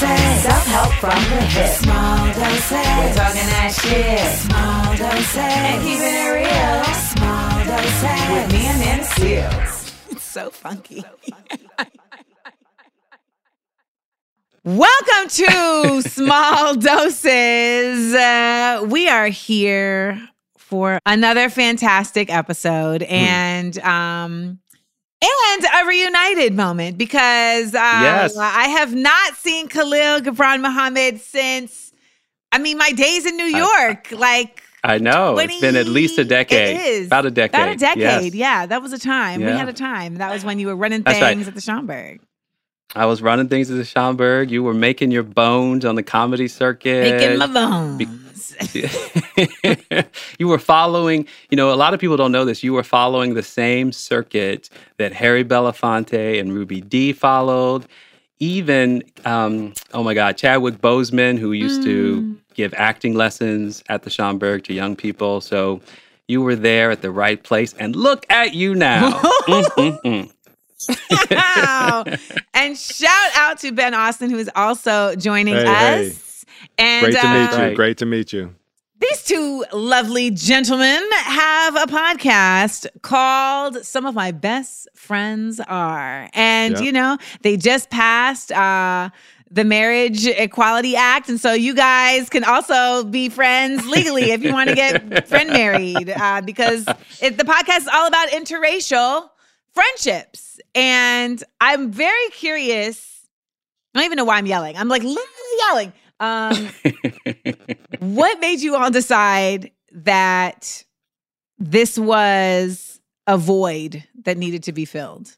Small doses. Self-help from the hip. Small doses. We're talking that shit. Small doses. And keeping it real. Small doses. With me Amanda Seales. It's so funky. Welcome to Small Doses. Uh, we are here for another fantastic episode and um and a reunited moment because uh, Yes. I have not seen Khalil Gibran Muhammad since I mean my days in New York like I know. It's been at least a decade. It is. About a decade. About a decade. Yes. Yeah, that was a time. We had a time. That was when you were running That's right. things at the Schomburg. I was running things at the Schomburg. You were making your bones on the comedy circuit. Making my bones. you were following, you know, a lot of people don't know this. You were following the same circuit that Harry Belafonte and Ruby Dee followed. Even, um, oh my God, Chadwick Boseman, who used to give acting lessons at the Schomburg to young people. So you were there at the right place. And look at you now. Mm, mm, mm. Wow. and shout out to Ben Austen, who is also joining Hey, us. And Great to uh, meet you. Right. Great to meet you. these two lovely gentlemen have a podcast called Some of My Best Friends Are. And, Yep. you know, they just passed uh, the Marriage Equality Act. And so you guys can also be friends legally if you want to get friend married, uh, because it, the podcast is all about interracial friendships. And I'm very curious. I don't even know why I'm yelling. I'm like literally yelling. Um, what made you all decide that this was a void that needed to be filled?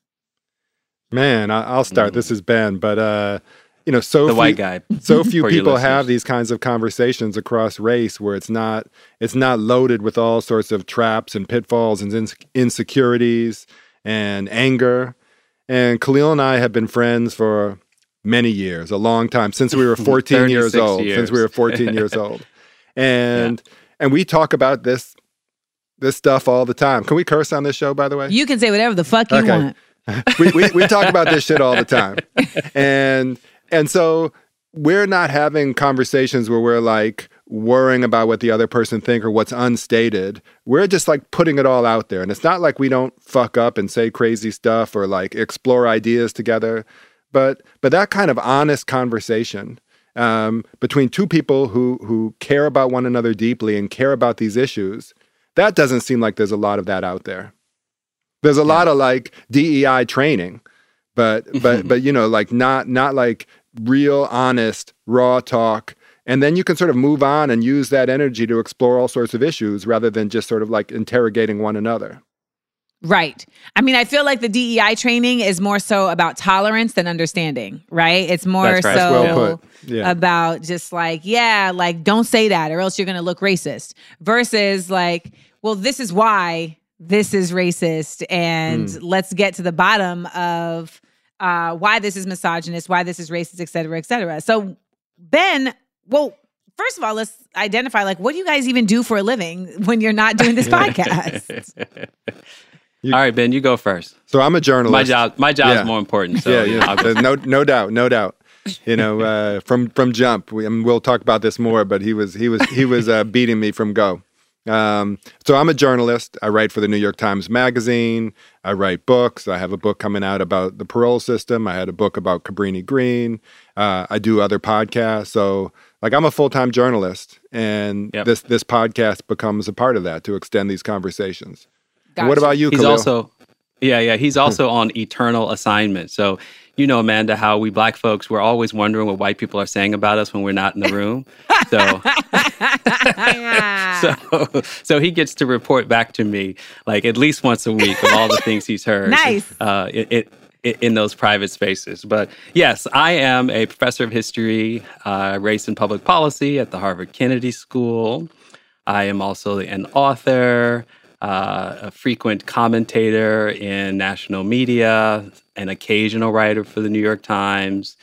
Man, I, I'll start. This is Ben, but uh, you know, so the few, white guy. so few people have these kinds of conversations across race where it's not it's not loaded with all sorts of traps and pitfalls and ins- insecurities and anger. And Khalil and I have been friends for many years, a long time since we were 14 years 36 old. Since we were 14 years old, and and we talk about this this stuff all the time. Can we curse on this show, by the way? You can say whatever the fuck you Okay. want. we, we, we talk about this shit all the time. And and so we're not having conversations where we're like worrying about what the other person think or what's unstated. We're just like putting it all out there. And it's not like we don't fuck up and say crazy stuff or like explore ideas together. But but that kind of honest conversation um, between two people who who care about one another deeply and care about these issues, that doesn't seem like there's a lot of that out there. There's a lot of like DEI training, but but but you know like not not like real honest raw talk and then you can sort of move on and use that energy to explore all sorts of issues rather than just sort of like interrogating one another. Right. I mean, I feel like the DEI training is more so about tolerance than understanding, right? It's more right. so well. Yeah. about just like, yeah, like don't say that or else you're going to look racist versus like, well, this is why this is racist and Hmm. let's get to the bottom of uh, why this is misogynist, why this is racist, et cetera, et cetera. So, Ben, well, first of all, let's identify like, what do you guys even do for a living when you're not doing this podcast? All right, Ben, you go first. So I'm a journalist. My job, my job Yeah. is more important. So yeah, you yeah. I'll go There's no no doubt, no doubt. You know, uh, from from jump, we, and we'll talk about this more. But he was he was he was uh, beating me from go. Um, so I'm a journalist. I write for the New York Times Magazine. I write books. I have a book coming out about the parole system. I had a book about Cabrini Green. Uh, I do other podcasts. So like I'm a full time journalist, and Yep. this this podcast becomes a part of that to extend these conversations. And What about you, He's also, yeah, yeah. He's also on eternal assignment. So you know, Amanda, how we black folks we're always wondering what white people are saying about us when we're not in the room. So, so, so he gets to report back to me like at least once a week of all the things he's heard. Nice. Uh, it, it, it, in those private spaces. But yes, I am a professor of history, uh, race and public policy at the Harvard Kennedy School. I am also an author. Uh, a frequent commentator in national media, an occasional writer for the New York Times.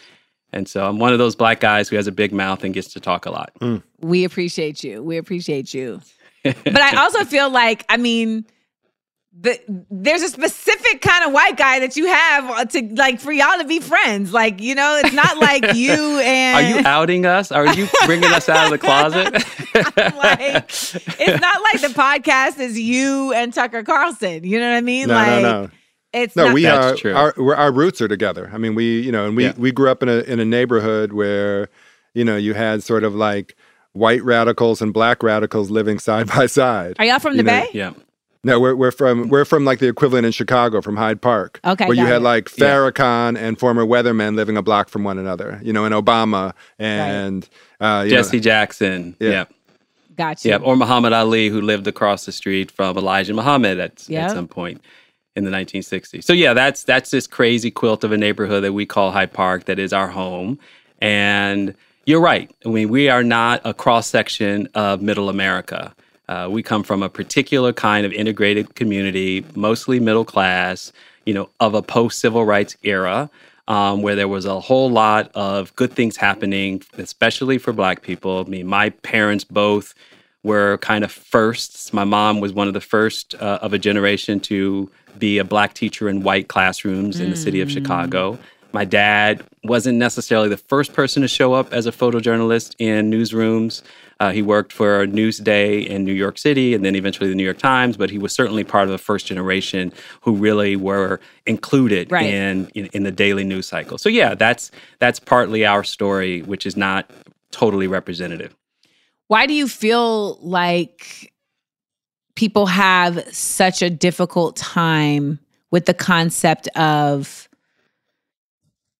And so I'm one of those black guys who has a big mouth and gets to talk a lot. We appreciate you. We appreciate you. but I also feel like, I mean, the, there's a specific kind of white guy that you have uh, to like for y'all to be friends. Like, you know, it's not like you and. Are you outing us? Are you bringing us out of the closet? like it's not like the podcast is you and Tucker Carlson. You know what I mean? No, like no, no. it's No, not, we are true. our we're- our roots are together. I mean, we you know, and we Yeah. we grew up in a in a neighborhood where you know you had sort of like white radicals and black radicals living side by side. Are y'all from the know, Bay? yeah. No, we're we're from we're from like the equivalent in Chicago from Hyde Park. Okay, where you had it. like Yeah. Farrakhan and former weathermen living a block from one another. You know, and Obama and uh, you know, Jesse Jackson. Yeah. Yeah. Got you. Yeah. Or Muhammad Ali, who lived across the street from Elijah Muhammad at, Yeah. at some point in the 1960s. So yeah, that's that's this crazy quilt of a neighborhood that we call Hyde Park that is our home. And you're right. I mean, we are not a cross section of middle America. Uh, we come from a particular kind of integrated community, mostly middle class, you know, of a post civil rights era. Um, where there was a whole lot of good things happening, especially for Black people. I mean, my parents both were kind of firsts. My mom was one of the first uh, of a generation to be a black teacher in white classrooms in the city of Chicago. My dad wasn't necessarily the first person to show up as a photojournalist in newsrooms. Uh, he worked for Newsday in New York City and then eventually the New York Times, but he was certainly part of the first generation who really were included Right. in, in in the daily news cycle. So yeah, that's that's partly our story, which is not totally representative. Why do you feel like people have such a difficult time with the concept of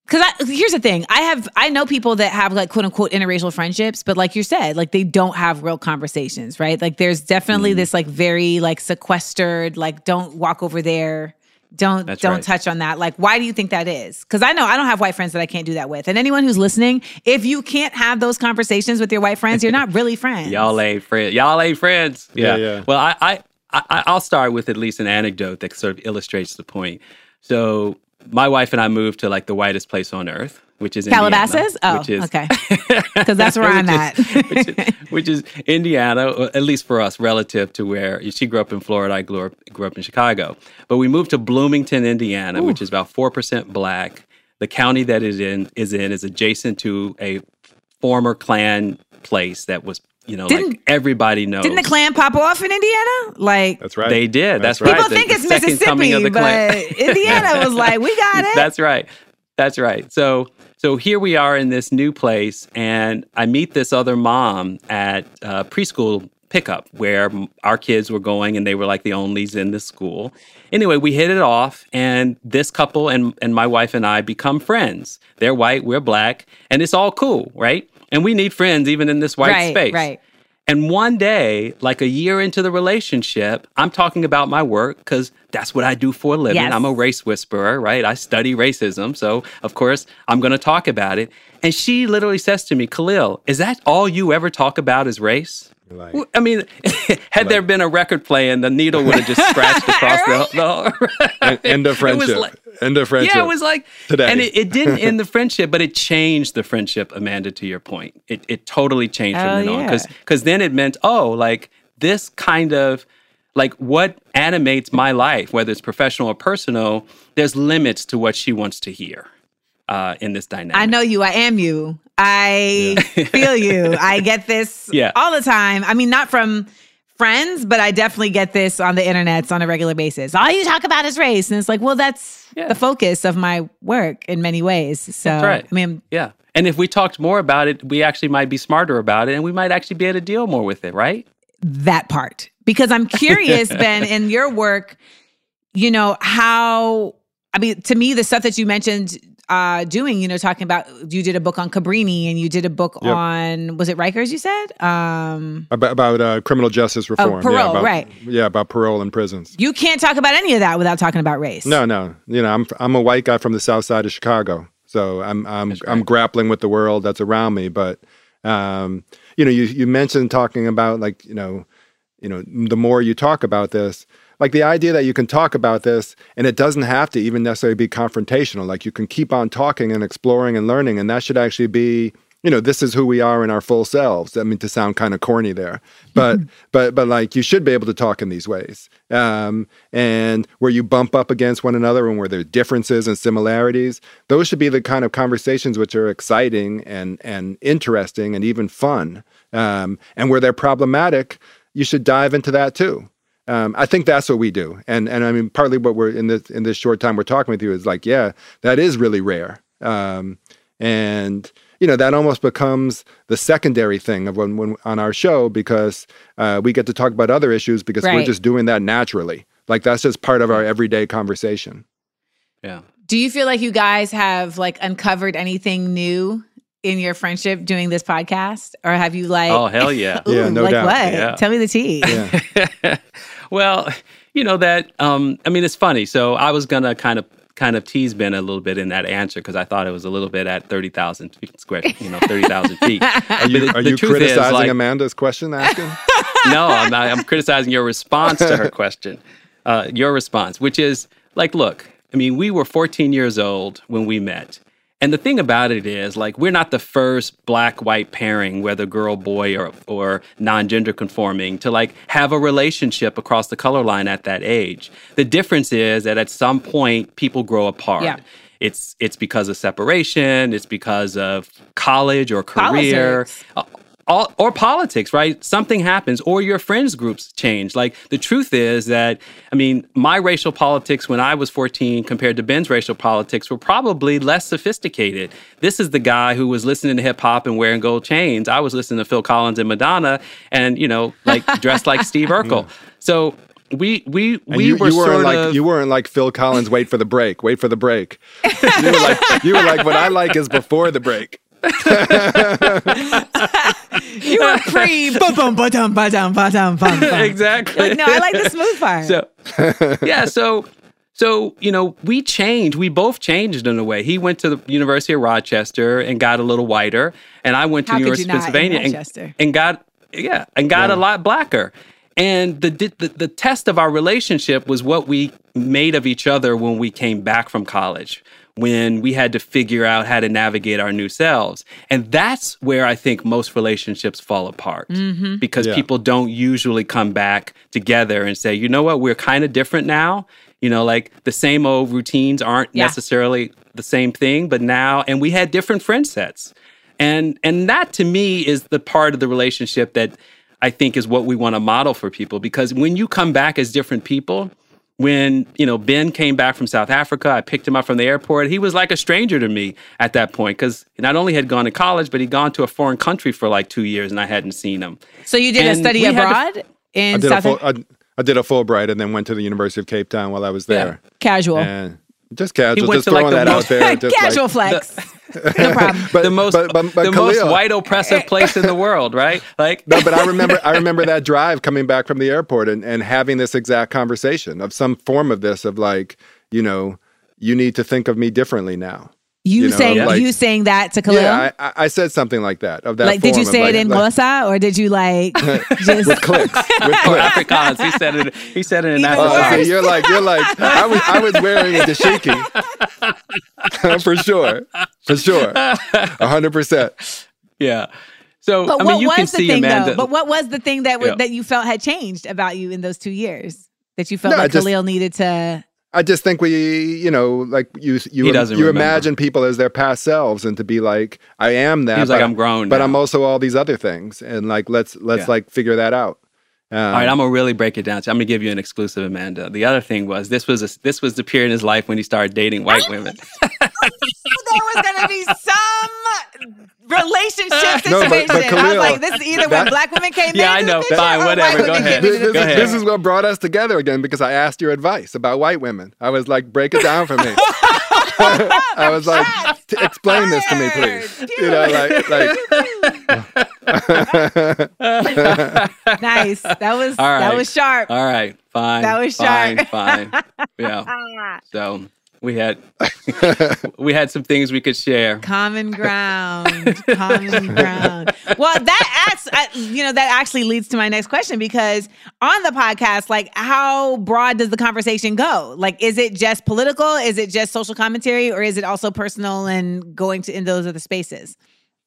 because here's the thing i have i know people that have like quote unquote interracial friendships but like you said like they don't have real conversations right like there's definitely Mm. this like very like sequestered like don't walk over there don't That's don't right. touch on that like why do you think that is because i know i don't have white friends that i can't do that with and anyone who's listening if you can't have those conversations with your white friends you're not really friends Y'all ain't friends. Y'all ain't friends. Yeah, Yeah, yeah. Well, I, I, I, I'll start with at least an anecdote that sort of illustrates the point. So, my wife and I moved to like the whitest place on earth, which is Indiana, Calabasas? Oh, which is, okay. Because that's where I'm at. which, is, which is Indiana, at least for us, relative to where she grew up in Florida. I grew up, grew up in Chicago. But we moved to Bloomington, Indiana, which is about four percent black. The county that is in is in is adjacent to a former Klan place that was, you know, Didn't- like everybody knows. Didn't the Klan pop off in Indiana? Like That's right. They did. That's, That's right. people The- think it's second coming of Mississippi, but Indiana was like, we got it. That's right. That's right. So so here we are in this new place, and I meet this other mom at uh, preschool pickup where our kids were going, and they were like the onlys in the school. Anyway, we hit it off, and this couple and and my wife and I become friends. They're white, we're black, and it's all cool, right? And we need friends even in this white right, space. right. And one day, like a year into the relationship, I'm talking about my work because that's what I do for a living. Yes. I'm a race whisperer, right? I study racism. So, of course, I'm going to talk about it. And she literally says to me, Khalil, is that all you ever talk about is race? Like- W- I mean, had there been a record playing, the needle would have just scratched across the, the End of It was friendship. like- End of friendship. yeah, it was like Today. and it, it didn't end the friendship, but it changed the friendship. Amanda, to your point, it it totally changed Oh, from then on yeah. because because then it meant oh, like this kind of like what animates my life, whether it's professional or personal. There's limits to what she wants to hear uh, in this dynamic. I know you. I am you. I feel you. I get this Yeah. all the time. I mean, not from friends, but I definitely get this on the internets on a regular basis. All you talk about is race. And it's like, well, that's Yeah. the focus of my work in many ways. So, right. I mean, Yeah. And if we talked more about it, we actually might be smarter about it and we might actually be able to deal more with it, right? that part because I'm curious, Ben, in your work, you know, how, I mean, to me, the stuff that you mentioned uh, doing, you know, talking about, you did a book on Cabrini and you did a book Yep. on, was it Rikers, you said? Um, about, about uh, criminal justice reform. yeah, parole, about, right. Yeah, about parole in prisons. you can't talk about any of that without talking about race. No, no. You know, I'm I'm a white guy from the south side of Chicago, so I'm I'm That's I'm grappling with the world that's around me. But um, you know, you you mentioned talking about like you know you know, the more you talk about this, like the idea that you can talk about this and it doesn't have to even necessarily be confrontational. Like you can keep on talking and exploring and learning, and that should actually be you know this is who we are in our full selves i mean to sound kind of corny there but but but like you should be able to talk in these ways um, and where you bump up against one another and where there's differences and similarities those should be the kind of conversations which are exciting and and interesting and even fun um, and where they're problematic you should dive into that too um, I think that's what we do, and and I mean partly what we're in this in this short time we're talking with you is like, yeah, that is really rare, um, and you know that almost becomes the secondary thing of when, when on our show because uh, we get to talk about other issues because we're just doing that naturally. Like that's just part of our everyday conversation. Yeah. Do you feel like you guys have like uncovered anything new in your friendship doing this podcast, or have you like? Oh hell yeah. Ooh, Yeah, no like doubt. what? Yeah. Tell me the tea. Yeah. well, you know that. Um, I mean, it's funny. So I was gonna kind of kind of tease Ben a little bit in that answer because I thought it was a little bit at thirty thousand square, you know, thirty thousand feet. Are you, But the- are the you truth is, criticizing like- Amanda's question asking? no, I'm not. I'm criticizing your response to her question. Uh, your response, which is like, look, I mean, we were 14 years old when we met. And the thing about it is, like, we're not the first black white pairing, whether girl, boy, or, or non gender conforming, to like have a relationship across the color line at that age. The difference is that at some point, people grow apart. Yeah. It's it's because of separation. It's because of college or career, Politics. Uh, all, or politics. Right? Something happens, or your friends groups change. Like the truth is that I mean, my racial politics when I was 14 compared to Ben's racial politics were probably less sophisticated. This is the guy who was listening to hip hop and wearing gold chains. I was listening to Phil Collins and Madonna, and you know, like dressed like Steve hmm. Urkel. So. We we And we you, were you weren't sort like of you weren't like Phil Collins. Wait for the break. Wait for the break. you were like you were like what I like is before the break. You were pre bum bum ba dum ba dum ba dum bum bum. exactly. Like, no, I like the smooth part. So yeah, so so you know, we changed. We both changed in a way. He went to the University of Rochester and got a little whiter, and I went to How the could University you of not in Pennsylvania and, Rochester? and got yeah, and got a lot blacker. And the, the the test of our relationship was what we made of each other when we came back from college, when we had to figure out how to navigate our new selves. And that's where I think most relationships fall apart Mm-hmm. because Yeah. people don't usually come back together and say, you know what, we're kind of different now. You know, like the same old routines aren't Yeah. necessarily the same thing, but now, and we had different friend sets. And and that to me is the part of the relationship that I think is what we want to model for people because when you come back as different people, when you know Ben came back from South Africa, I picked him up from the airport. He was like a stranger to me at that point because he not only had gone to college, but he'd gone to a foreign country for like two years, and I hadn't seen him. So you did a study we had to- abroad I in did a South full I, I did a Fulbright and then went to the University of Cape Town while I was there. casual. And just casual, went just to, like, throwing that most- out there. Just casual like, flex. No problem. but, The most, but, but, but the most white oppressive place in the world, right? Like No, but I remember I remember that drive coming back from the airport and, and having this exact conversation of some form of this of like, you know, you need to think of me differently now. You, you know, saying like- you saying that to Khalil? Yeah, I, I- I said something like that. Of that. like, did you form of say like- it in like, Xhosa or did you like just with clicks? With or clicks. Afrikaans. He said it. He said it in Even Oh, worse. Afrikaans. okay, you're like you're like I was I was wearing a dashiki for sure, for sure, hundred percent. Yeah. So But I what mean, you was can the see thing Amanda. though? But what was the thing that was, Yeah. that you felt had changed about you in those two years that you felt No, like just- Khalil needed to? I just think we, you know, like you, you, He doesn't you remember. imagine people as their past selves, and to be like, I am that. He was like, "I'm grown but now." I'm also all these other things, and like, let's let's Yeah. like figure that out. Um, All right, I'm gonna really break it down. So I'm gonna give you an exclusive, Amanda. The other thing was this was a, this was the period in his life when he started dating white women. there was going to be some relationship No, but- situation. but I was like, this is either when black women came in. Yeah, I the know. picture Fine, or whatever. white Go women ahead. came into this, the this Go is, ahead. this is what brought us together again because I asked your advice about white women. I was like, break it down for me. I was like, "T- explain this to me, please. You know, like, like nice. That was All that was sharp. All right, fine. That was fine, sharp. fine. Yeah. Ah. So We had we had some things we could share. Common ground. common ground. Well, that acts, uh, you know, that actually leads to my next question because on the podcast, like, how broad does the conversation go? Like, is it just political? Is it just social commentary, or is it also personal and going to in those other spaces?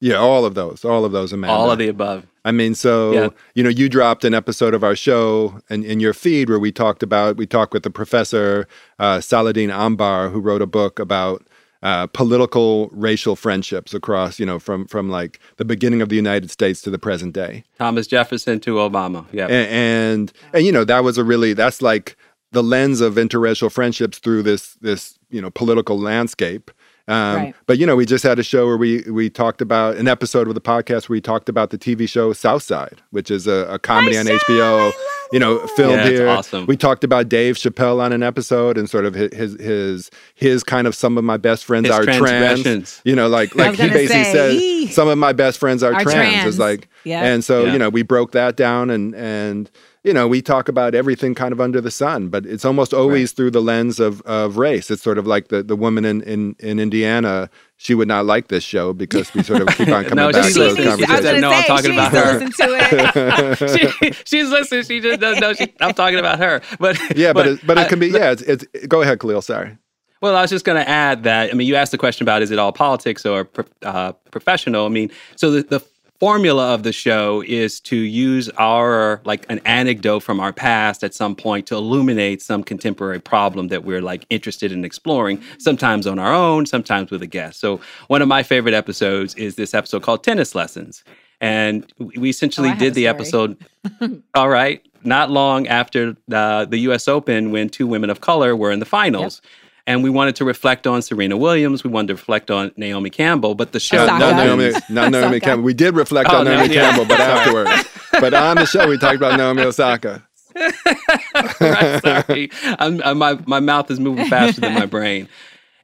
Yeah, all of those, all of those, Amanda. All of the above. I mean, so Yeah. you know, you dropped an episode of our show in, in your feed where we talked about we talked with the professor uh, Saladin Ambar, who wrote a book about uh, political racial friendships across, you know, from from like the beginning of the United States to the present day. Thomas Jefferson to Obama. Yeah. A- and and you know that was a really that's like the lens of interracial friendships through this this you know political landscape um, Right. but you know we just had a show where we we talked about an episode of the podcast where we talked about the tv show southside which is a, a comedy on hbo you know filmed Yeah, it's here awesome. we talked about dave chappelle on an episode and sort of his his his, his kind of some of my best friends His are trans transgressions. you know like like he basically say, says some of my best friends are, Are trans. trans. It's like Yeah. and so Yeah. you know we broke that down and and you know we talk about everything kind of under the sun but it's almost always through the lens of of race it's sort of like the the woman in in in indiana she would not like this show because we sort of keep on coming No, back she to those needs- I was said, conversations gonna "No, I'm talking she about her." listen to it. she, she's listening. She just doesn't know. She, I'm talking about her. But yeah but it, but it can be yeah it's, it's go ahead khalil sorry Well, I was just going to add that. I mean, you asked the question about is it all politics or uh, professional? I mean, so the, the formula of the show is to use our like an anecdote from our past at some point to illuminate some contemporary problem that we're like interested in exploring. Sometimes on our own, sometimes with a guest. So one of my favorite episodes is this episode called Tennis Lessons, and we essentially Oh, did the episode. all right, not long after uh, the U.S. Open, when two women of color were in the finals. And we wanted to reflect on Serena Williams. We wanted to reflect on Naomi Campbell, but the show Osaka. not Naomi, not Naomi Campbell. We did reflect Oh, on no, Naomi yeah. Campbell, but afterwards. But on the show, we talked about Naomi Osaka. right, sorry. I'm, i my, my mouth is moving faster than my brain.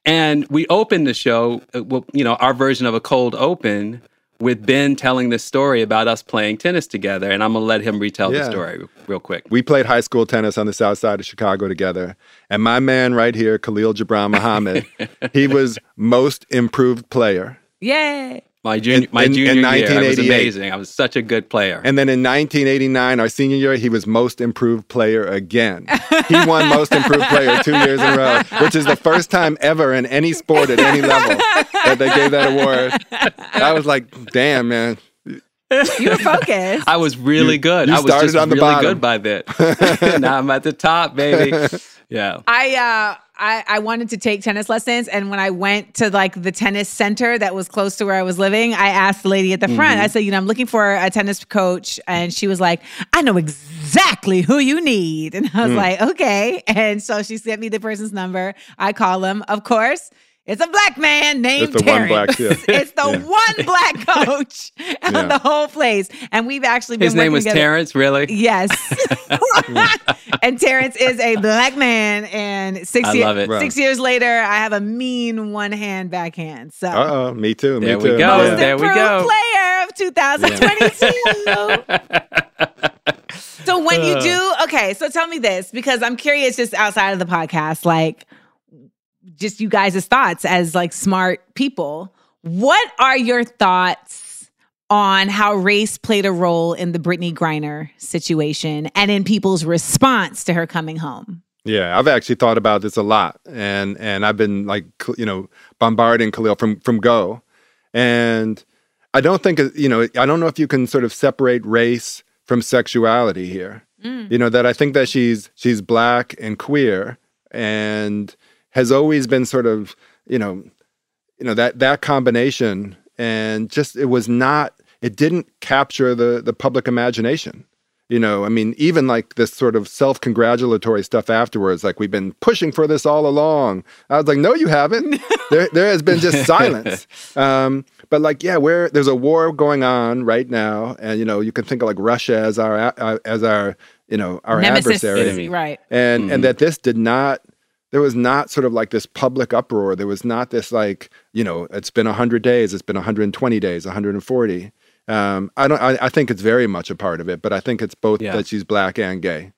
And we opened the show, uh, well, you know, our version of a cold open with Ben telling this story about us playing tennis together. And I'm going to let him retell the story real quick. We played high school tennis on the south side of Chicago together. And my man right here, Khalil Gibran Muhammad, he was most improved player. Yay. My junior, In- my in- in junior year, I was amazing. I was such a good player. And then in 1989, our senior year, he was most improved player again. He won most improved player two years in a row, which is the first time ever in any sport at any level that they gave that award. I was like, damn, man. You were focused. I was really You- good. you I was started just on the really bottom. good by then. now I'm at the top, baby. Yeah. I uh I, I wanted to take tennis lessons and when I went to like the tennis center that was close to where I was living, I asked the lady at the front, Mm-hmm. I said, you know, I'm looking for a tennis coach. And she was like, I know exactly who you need. And Mm. I was like, okay. And so she sent me the person's number. I call him, of course. It's a black man named It's the one Terrence. black, yeah. it's the one black coach of Yeah. the whole place. And we've actually been His name working was together- Terrence, really? Yes. and Terrence is a black man. And six, I year- love it. six years later, I have a mean one hand backhand. So, Uh oh, me too. Me There we too. go. most there we improved go. player of 2022. so, when you do, okay, so tell me this because I'm curious just outside of the podcast, like just you guys' thoughts as like smart people. What are your thoughts on how race played a role in the Brittney Griner situation and in people's response to her coming home? Yeah, I've actually thought about this a lot, and and I've been like you know bombarding Khalil from from Go, and I don't think you know I don't know if you can sort of separate race from sexuality here. Mm. You know that I think that she's she's black and queer, and has always been sort of you know you know that that combination, and just it was not it didn't capture the the public imagination you know i mean even like this sort of self-congratulatory stuff afterwards like we've been pushing for this all along i was like no you haven't there, there has been just silence um, but like yeah where there's a war going on right now and you know you can think of like russia as our uh, as our you know our Nemesis. adversary Enemy. Right. and and that this did not there was not sort of like this public uproar there was not this like you know it's been 100 days it's been 120 days 140 um, I don't. I, I think it's very much a part of it, but I think it's both Yeah. that she's black and gay.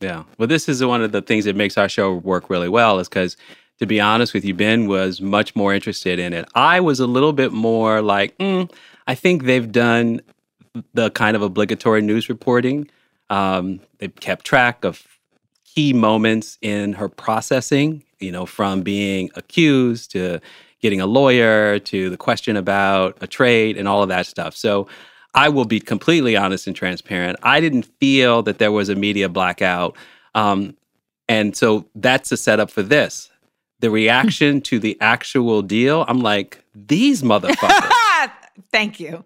Yeah. Well, this is one of the things that makes our show work really well is because to be honest with you, Ben was much more interested in it. I was a little bit more like, mm, I think they've done the kind of obligatory news reporting. Um, they've kept track of key moments in her processing, you know, from being accused to getting a lawyer to the question about a trade and all of that stuff. So I will be completely honest and transparent. I didn't feel that there was a media blackout. Um, and so that's a setup for this. The reaction to the actual deal, I'm like, these motherfuckers. Thank you.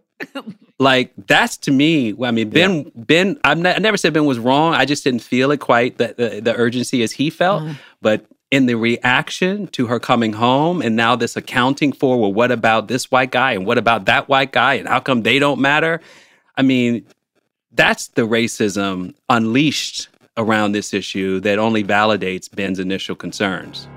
Like that's to me. I mean, Ben. Ben. I've ne- I never said Ben was wrong. I just didn't feel it quite the the, the urgency as he felt. Mm. But in the reaction to her coming home, and now this accounting for well, what about this white guy and what about that white guy, and how come they don't matter? I mean, that's the racism unleashed around this issue that only validates Ben's initial concerns.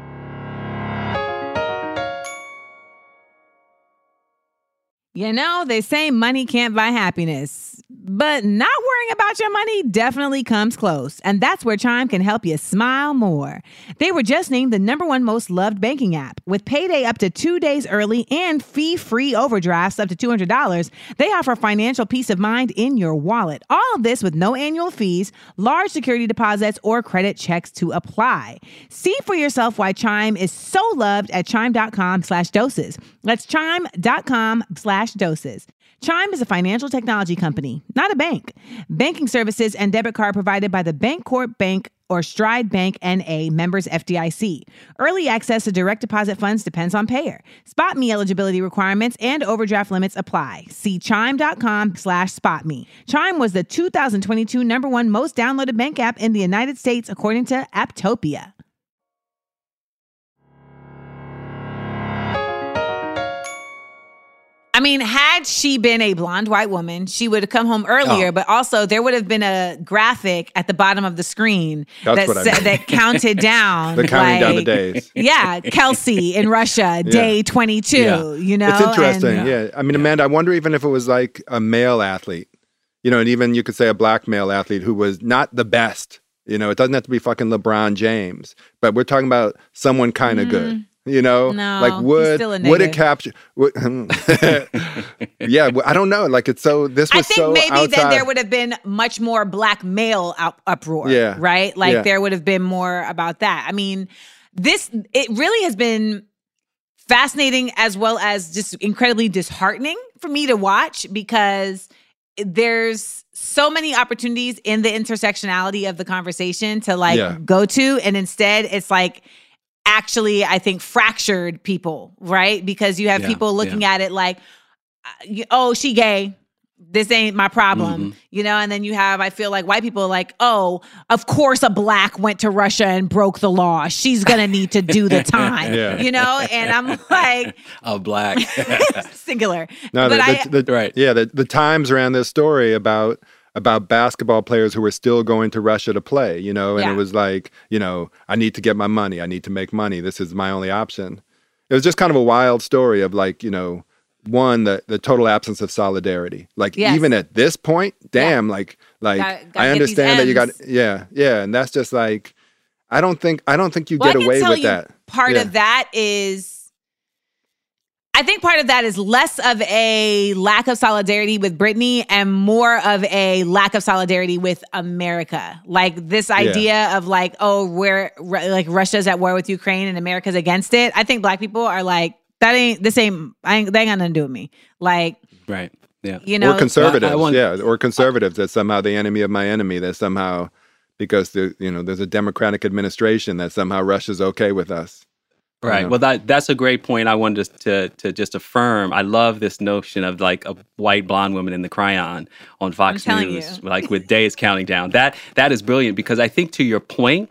You know, they say money can't buy happiness, but not worrying about your money definitely comes close. And that's where Chime can help you smile more. They were just named the number one most loved banking app. With payday up to two days early and fee free overdrafts up to $200, they offer financial peace of mind in your wallet. All of this with no annual fees, large security deposits, or credit checks to apply. See for yourself why Chime is so loved at chime.com slash doses. That's chime.com slash doses. Chime is a financial technology company, not a bank. Banking services and debit card provided by the Bancorp Bank or Stride Bank NA members FDIC. Early access to direct deposit funds depends on payer. Spot me eligibility requirements and overdraft limits apply. See chime.com slash spot me. Chime was the 2022 number one most downloaded bank app in the United States according to Apptopia. Mean, had she been a blonde white woman, she would have come home earlier, Oh. but also there would have been a graphic at the bottom of the screen That's that I sa- that counted down. They're counting down the like- days. Yeah, Kelsey in Russia, day 22, Yeah. you know? It's interesting. and- yeah. I mean, Amanda, I wonder even if it was like a male athlete, you know, and even you could say a black male athlete who was not the best. You know, it doesn't have to be fucking LeBron James, but we're talking about someone kind of good. Mm. You know. No, like would would it capture? Would, hmm. yeah, I don't know. Like it's so. This was I think so maybe outside. then there would have been much more black male up- uproar. Yeah. Right? Like Yeah. there would have been more about that. I mean, this, it really has been fascinating as well as just incredibly disheartening for me to watch because there's so many opportunities in the intersectionality of the conversation to like Yeah. go to. And instead, it's like, actually i think fractured people right because you have Yeah, people looking at it like uh, oh she gay this ain't my problem Mhm. you know and then you have i feel like white people like oh of course a black went to russia and broke the law she's gonna need to do the time Yeah. you know and i'm like A black. singular No, but the, I, the, the, Right. Yeah, the, the Times ran this story about about basketball players who were still going to Russia to play. You know, and Yeah. it was like, you know, I need to get my money. I need to make money. This is my only option. It was just kind of a wild story of like, you know, one the the total absence of solidarity. Like Yes. even at this point, damn, like like Gotta- gotta I understand that you got yeah yeah, and that's just like I don't think I don't think you Well, get away with that. Part Yeah. of that is, I think part of that is less of a lack of solidarity with Brittney and more of a lack of solidarity with America. Like this idea of like, oh, we're like Russia's at war with Ukraine and America's against it. I think black people are like, that ain't this ain't I ain't they ain't got nothing to do with me. Like, right. Yeah. you know, or conservatives, I want- yeah, or conservatives that somehow the enemy of my enemy. That somehow because the you know there's a democratic administration that somehow Russia's okay with us. Right. Well, that that's a great point. I wanted to to just affirm. I love this notion of like a white blonde woman in the chyron on Fox News, you. like with days counting down. That that is brilliant because I think to your point,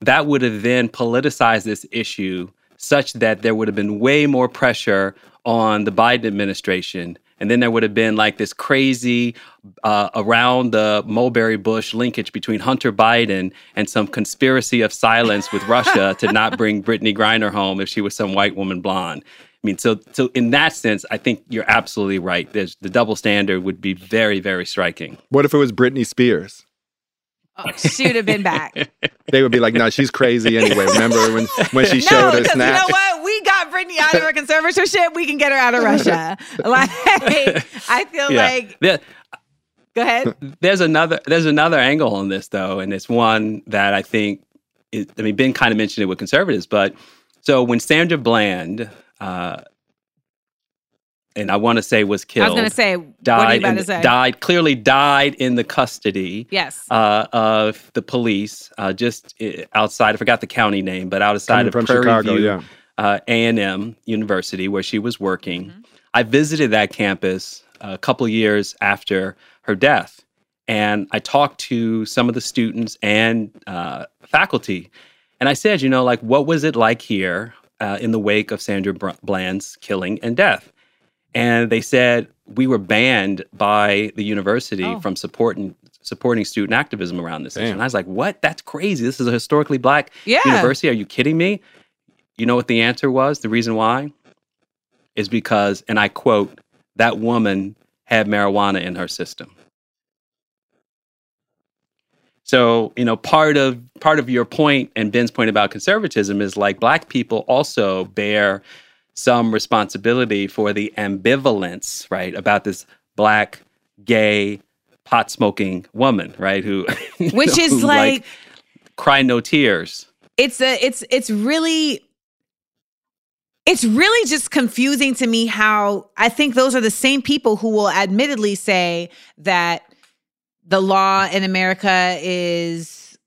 that would have then politicized this issue such that there would have been way more pressure on the Biden administration. And then there would have been like this crazy uh, around the Mulberry Bush linkage between Hunter Biden and some conspiracy of silence with Russia to not bring Brittney Griner home if she was some white woman blonde. I mean, so so in that sense, I think you're absolutely right. There's the double standard would be very very striking. What if it was Britney Spears? Oh, she would have been back. They would be like, "No, she's crazy anyway." Remember when when she no, showed her because you know what? We got Britney out of her conservatorship. We can get her out of Russia. Like, I feel like. There- Go ahead. there's another there's another angle on this though, and it's one that I think is, I mean Ben kind of mentioned it with conservatives, but so when Sandra Bland uh, and I want to say was killed. I was going to say, what are you died about in to say? died clearly died in the custody Yes. uh, of the police uh, just uh, outside. I forgot the county name, but outside Coming of from Prairie Chicago, View, yeah. Uh, A&M University, where she was working. Mm-hmm. I visited that campus a couple years after her death, and I talked to some of the students and uh, faculty, and I said, you know, like, what was it like here uh, in the wake of Sandra Br- Bland's killing and death? And they said we were banned by the university Oh. from supporting supporting student activism around this issue. Damn. And I was like, what? That's crazy. This is a historically black Yeah. university. Are you kidding me? You know what the answer was? The reason why is because, and I quote, that woman had marijuana in her system. So, you know, part of part of your point and Ben's point about conservatism is like black people also bear some responsibility for the ambivalence, right, about this black, gay, pot smoking woman, right, who Which is who, like, cry no tears. it's a it's it's really it's really just confusing to me how I think those are the same people who will admittedly say that the law in America is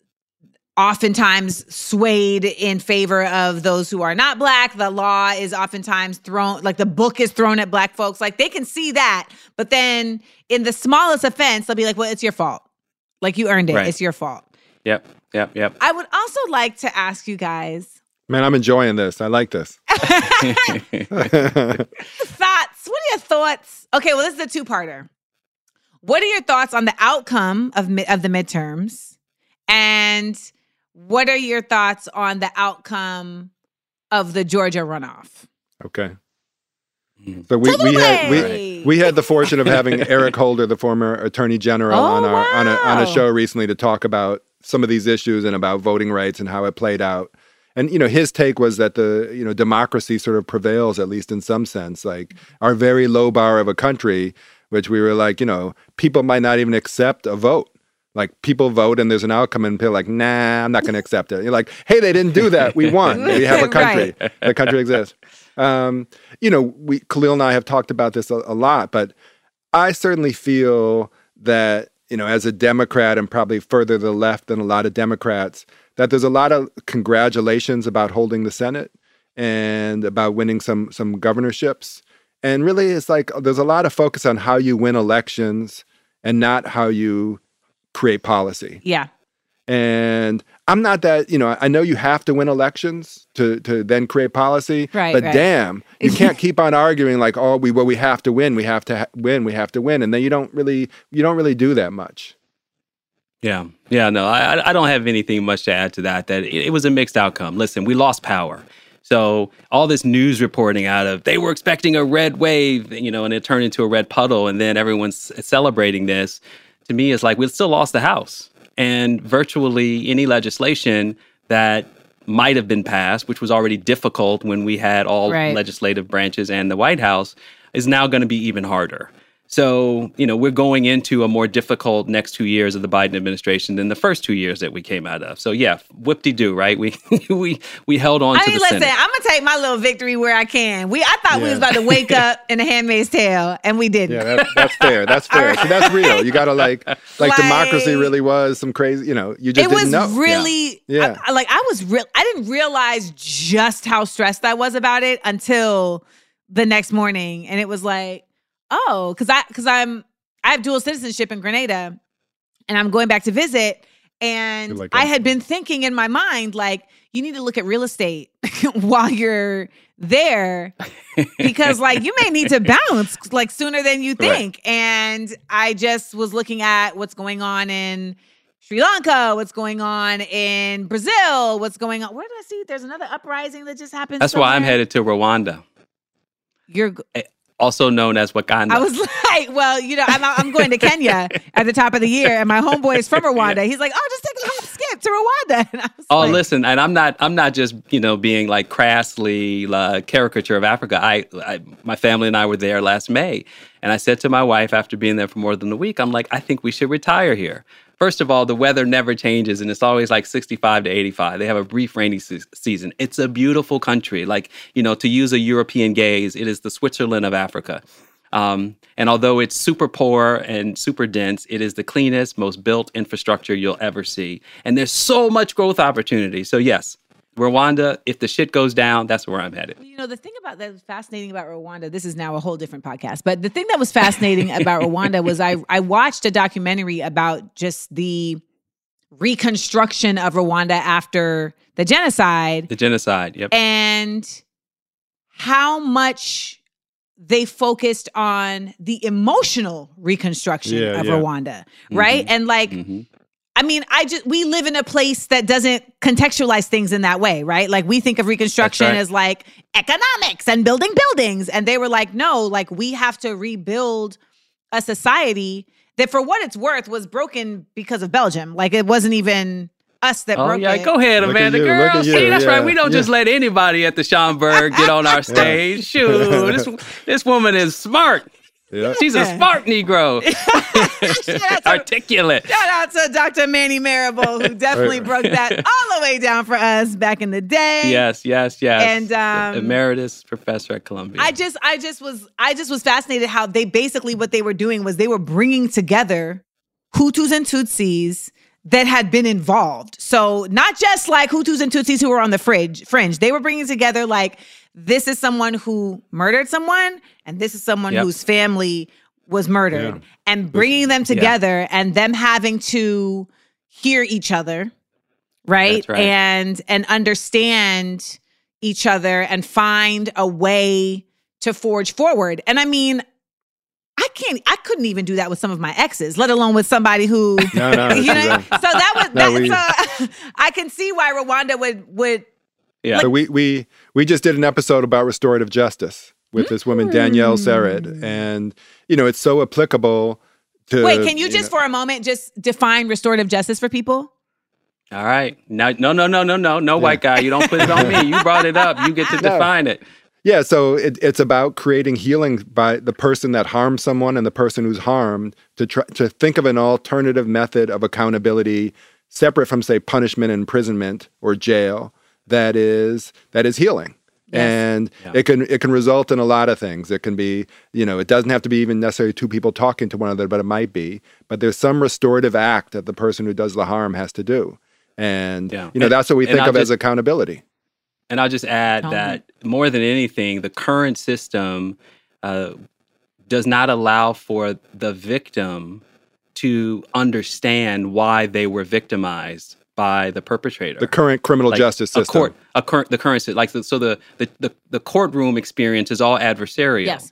oftentimes swayed in favor of those who are not black. The law is oftentimes thrown like the book is thrown at black folks. Like they can see that, but then in the smallest offense, they'll be like, "Well, it's your fault. Like you earned it. Right. It's your fault." Yep, yep, yep. I would also like to ask you guys Man, I'm enjoying this. I like this. Thoughts. What are your thoughts? Okay, well, this is a two-parter. What are your thoughts on the outcome of mi- of the midterms, and what are your thoughts on the outcome of the Georgia runoff? okay. Mhm. So we, we had we, away. we had the fortune of having Eric Holder, the former Attorney General, Oh, on our on a on a show recently to talk about some of these issues and about voting rights and how it played out. And you know, his take was that the you know democracy sort of prevails at least in some sense. Like our very low bar of a country, which we were like, you know, people might not even accept a vote. Like people vote and there's an outcome and people are like, nah, I'm not going to accept it. You're like, hey, they didn't do that. We won. We have a country. The country exists. Um, you know, we Khalil and I have talked about this a, a lot, but I certainly feel that you know, as a Democrat and probably further to the left than a lot of Democrats, that there's a lot of congratulations about holding the Senate and about winning some some governorships. And really, it's like there's a lot of focus on how you win elections and not how you create policy. Yeah, And I'm not that, you know, I know you have to win elections to to then create policy. Right, But right. damn, you can't keep on arguing like, oh, we well, we have to win, we have to ha- win, we have to win, and then you don't really you don't really do that much. Yeah, yeah, no, I, I- don't have anything much to add to that. That it, it was a mixed outcome. Listen, we lost power. So all this news reporting out of they were expecting a red wave, you know, and it turned into a red puddle, and then everyone's celebrating this. To me, it's like we still lost the House, and virtually any legislation that might have been passed, which was already difficult when we had all Right. legislative branches and the White House, is now going to be even harder. So, you know, we're going into a more difficult next two years of the Biden administration than the first two years that we came out of. So, yeah, whoop de doo, right? We we we held on I to mean, the listen, Senate. I'm gonna take my little victory where I can. We, I thought we was about to wake up in a Handmaid's Tale, and we didn't. Yeah, that's, that's fair. That's fair. So that's real. You got to like, like, Like- democracy really was some crazy. You know, you just it was didn't know. really Yeah. I- I- like I was real I didn't realize just how stressed I was about it until the next morning and it was like oh cuz I cuz I'm I have dual citizenship in Grenada and I'm going back to visit and like, I had been thinking in my mind like you need to look at real estate while you're there because like you may need to bounce like sooner than you Right. think and I just was looking at what's going on in Sri Lanka, what's going on in Brazil, what's going on. Where did I see? There's another uprising that just happened. That's why I'm headed to Rwanda. You're. Also known as Wakanda. I was like, well, you know, I'm, I'm going to Kenya at the top of the year, and my homeboy is from Rwanda. He's like, oh, just take a hop skip to Rwanda. And I was Oh, like, listen, and I'm not. I'm not just you know being like crassly like, caricature of Africa. I, I, my family and I were there last May, and I said to my wife after being there for more than a week, I'm like, I think we should retire here. First of all, the weather never changes, and it's always like 65 to 85. They have a brief rainy se- season. It's a beautiful country. Like you know, to use a European gaze, it is the Switzerland of Africa. Um, and although it's super poor and super dense, it is the cleanest, most built infrastructure you'll ever see. And there's so much growth opportunity. So, yes, Rwanda, if the shit goes down, that's where I'm headed. You know, the thing about that was fascinating about Rwanda, this is now a whole different podcast, but the thing that was fascinating about Rwanda was I, I watched a documentary about just the reconstruction of Rwanda after the genocide The genocide. Yep. and how much they focused on the emotional reconstruction Yeah, of yeah. Rwanda, right? And like, Mhm. I mean, I just we live in a place that doesn't contextualize things in that way, right? Like we think of reconstruction right. as like economics and building buildings, and they were like, no, like we have to rebuild a society that, for what it's worth, was broken because of Belgium. Like it wasn't even us that Oh broke yeah, it. go ahead, Look at Amanda. you, Girl, at you, see, that's yeah, right. We don't yeah. just let anybody at the Schomburg get on our stage. Shoot, this this woman is smart. Yeah. She's a smart Negro, to- articulate. Shout out to Dr. Manning Marable, who definitely broke that all the way down for us back in the day. Yes, yes, yes. And, um, emeritus professor at Columbia. I just, I just was, I just was fascinated how they basically what they were doing was they were bringing together Hutus and Tutsis that had been involved. So not just like Hutus and Tutsis who were on the fringe, fringe. They were bringing together like this is someone who murdered someone, and this is someone Yep. whose family was murdered, Yeah. and bringing them together and them having to hear each other, right? Right. And and understand each other and find a way to forge forward. And I mean, I can't I couldn't even do that with some of my exes, let alone with somebody who No, no, you know. that's So that was No, that, we- so I can see why Rwanda would would yeah. So we we we just did an episode about restorative justice with this woman Danielle Sered, Mm. and you know it's so applicable to. Wait, can you know- just for a moment just define restorative justice for people? All right. No, no, no, no, no, no, no, white guy. You don't put it on me. You brought it up. You get to No. define it. Yeah, so it, it's about creating healing by the person that harmed someone and the person who's harmed to try to think of an alternative method of accountability separate from say punishment and imprisonment or jail that is that is healing. And Yeah. it can it can result in a lot of things. It can be, you know, it doesn't have to be even necessarily two people talking to one another, but it might be. But there's some restorative act that the person who does the harm has to do. And Yeah. you know, And- that's what we think I'll of as accountability. And I'll just add Tell that more than anything, the current system uh, does not allow for the victim to understand why they were victimized by the perpetrator. The current criminal Like, justice a system. court, a current, the current, sy- like the, so the, the the the courtroom experience is all adversarial. Yes.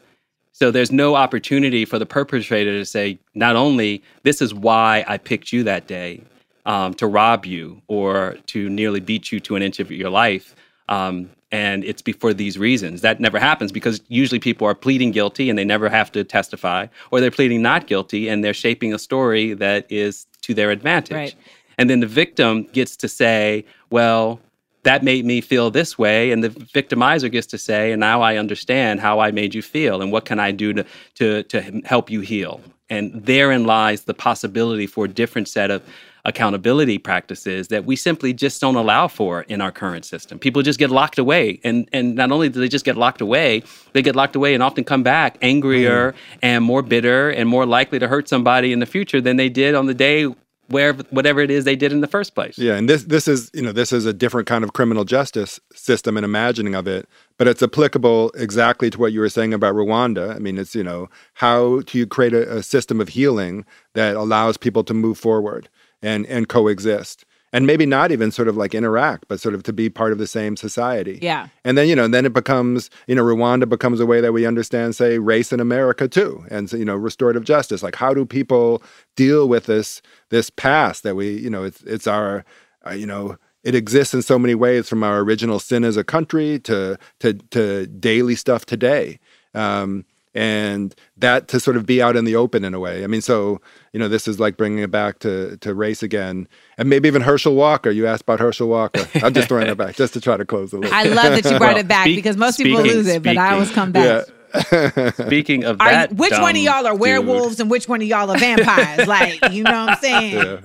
So there's no opportunity for the perpetrator to say, not only this is why I picked you that day um, to rob you or to nearly beat you to an inch of your life, um, and it's before these reasons. That never happens because usually people are pleading guilty and they never have to testify, or they're pleading not guilty and they're shaping a story that is to their advantage. Right. And then the victim gets to say, well, that made me feel this way. And the victimizer gets to say, and now I understand how I made you feel and what can I do to, to, to help you heal. And therein lies the possibility for a different set of accountability practices that we simply just don't allow for in our current system. People just get locked away. And, and not only do they just get locked away, they get locked away and often come back angrier and more bitter and more likely to hurt somebody in the future than they did on the day where whatever it is they did in the first place. Yeah, and this this is you know this is a different kind of criminal justice system and imagining of it, but it's applicable exactly to what you were saying about Rwanda. I mean, it's you know how do you create a, a system of healing that allows people to move forward and and coexist, and maybe not even sort of like interact, but sort of to be part of the same society. Yeah. And then, you know, then it becomes, you know, Rwanda becomes a way that we understand, say, race in America too. And, so, you know, restorative justice. Like, how do people deal with this, this past that we, you know, it's, it's our, uh, you know, it exists in so many ways from our original sin as a country to, to, to daily stuff today. Um, and that to sort of be out in the open in a way. I mean, so you know, this is like bringing it back to to race again, and maybe even Herschel Walker. You asked about Herschel Walker. I'm just throwing it back just to try to close the loop. I love that you brought Well, it back speak- because most people lose it, but I always come back. yeah. Speaking of that, you, which one of dumb y'all are dude- werewolves and which one of y'all are vampires? like, you know what I'm saying? yeah.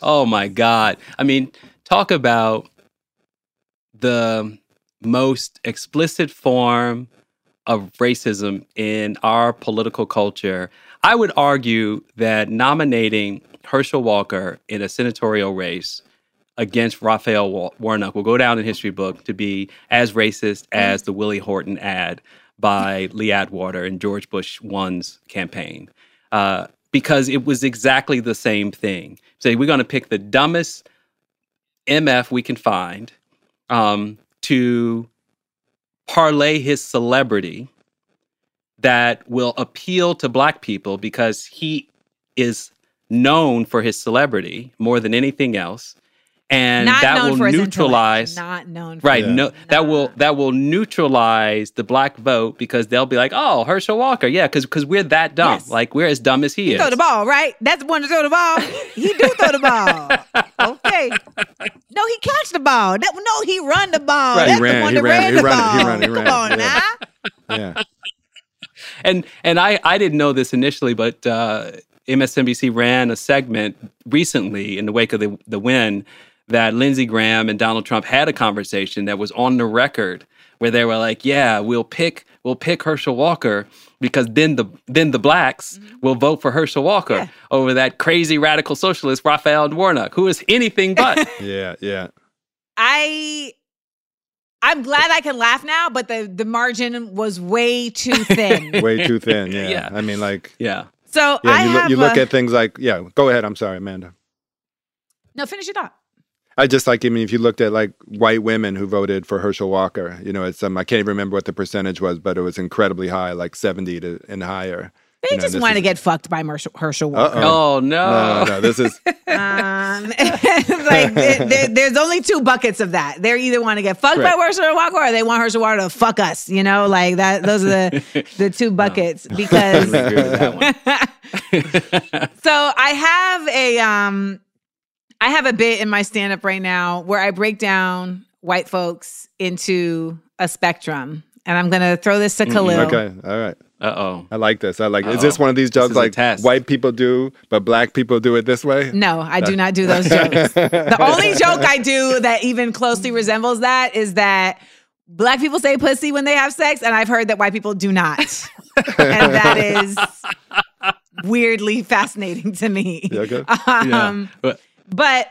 Oh my God. I mean, talk about the most explicit form of racism in our political culture. I would argue that nominating Herschel Walker in a senatorial race against Raphael Wa- Warnock will go down in history book to be as racist as the Willie Horton ad by Lee Atwater in George Bush one's campaign. Uh, because it was exactly the same thing. Say we're going to pick the dumbest MF we can find um, to parlay his celebrity that will appeal to black people because he is known for his celebrity more than anything else. And Not that will neutralize. Not known for Right. Yeah. No, that will that will neutralize the black vote because they'll be like, "Oh, Herschel Walker, yeah, because because we're that dumb. Yes. Like we're as dumb as he, He is." throw the ball, right? That's the one to throw the ball. He do throw the ball. Okay. No, he catch the ball. That, no, he run the ball. Right. That's He ran, the one he that ran, ran, he the ran it, ball. he ran, he Come on yeah. now. yeah. and and I I didn't know this initially, but uh, MSNBC ran a segment recently in the wake of the the win that Lindsey Graham and Donald Trump had a conversation that was on the record where they were like, "Yeah, we'll pick we'll pick Herschel Walker." Because then the then the blacks mm-hmm. will vote for Herschel Walker Yeah. over that crazy radical socialist Raphael Warnock, who is anything but. Yeah, yeah. I I'm glad I can laugh now, but the the margin was way too thin. Way too thin. Yeah. Yeah. I mean, like, yeah. So yeah, I you, have look, you look at things like, yeah, go ahead. I'm sorry, Amanda. no. Finish your thought. I just like, I mean, if you looked at like white women who voted for Herschel Walker, you know, it's, um, I can't even remember what the percentage was, but it was incredibly high, like 70 to, and higher. They You know, just this want to get fucked by Herschel, Herschel Walker. Uh-oh. Oh no. No, no, this is, Um, like there, there- there's only two buckets of that. They either want to get fucked Right. by Herschel Walker or they want Herschel Walker to fuck us. You know, like that. Those are the the two buckets because. I agree with that one. so I have a um, I have a bit in my stand up right now where I break down white folks into a spectrum, and I'm gonna throw this to Khalil. okay. All right. Uh oh. I like this. I like, is this Uh-oh. one of these jokes like test. white people do, but black people do it this way? No, I do not do those jokes. the only joke I do that even closely resembles that is that black people say pussy when they have sex, and I've heard that white people do not. and that is weirdly fascinating to me. Yeah, okay. Um, But but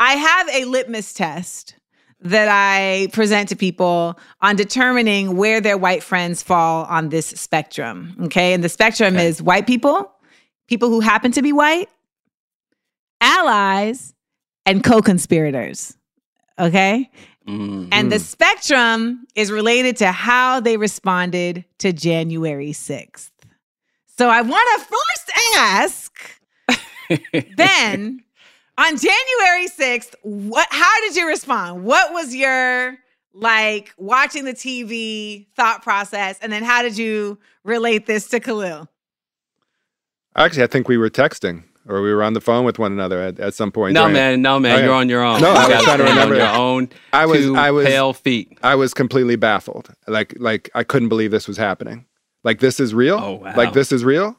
I have a litmus test that I present to people on determining where their white friends fall on this spectrum. Okay. And the spectrum Okay. is white people, people who happen to be white, allies, and co conspirators. Okay. mm, And the spectrum is related to how they responded to January 6th. So I want to first ask Ben on January 6th, what how did you respond? What was your like watching the TV thought process? And then how did you relate this to Khalil? Actually, I think we were texting or we were on the phone with one another at, at some point. no man, no man, oh, Okay. you're on your own. No, You I was trying to remember. on your own. I was- two I was- pale feet. I was completely baffled. Like, like I couldn't believe this was happening. Like, this is real? Oh, wow. Like, this is real?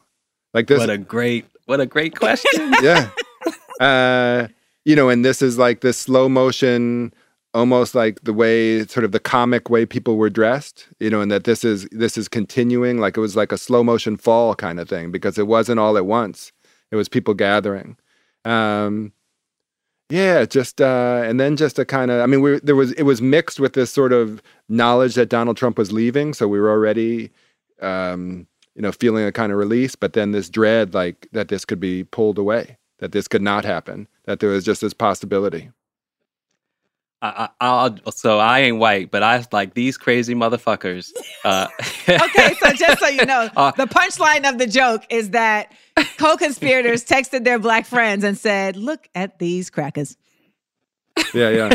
Like, this, What a great, what a great question. yeah. Uh, you know, and this is like this slow motion, almost like the way, sort of the comic way people were dressed. You know, and that this is this is continuing. Like it was like a slow motion fall kind of thing because it wasn't all at once. It was people gathering. Um, yeah, just uh, and then just a kind of. I mean, we there was it was mixed with this sort of knowledge that Donald Trump was leaving, so we were already. Um, you know, feeling a kind of release, but then this dread, like that this could be pulled away, that this could not happen, that there was just this possibility. I, I, I'll, so I ain't white, but I like these crazy motherfuckers. Uh, Okay, so just so you know, Uh, the punchline of the joke is that co-conspirators texted their black friends and said, "Look at these crackers." Yeah, yeah.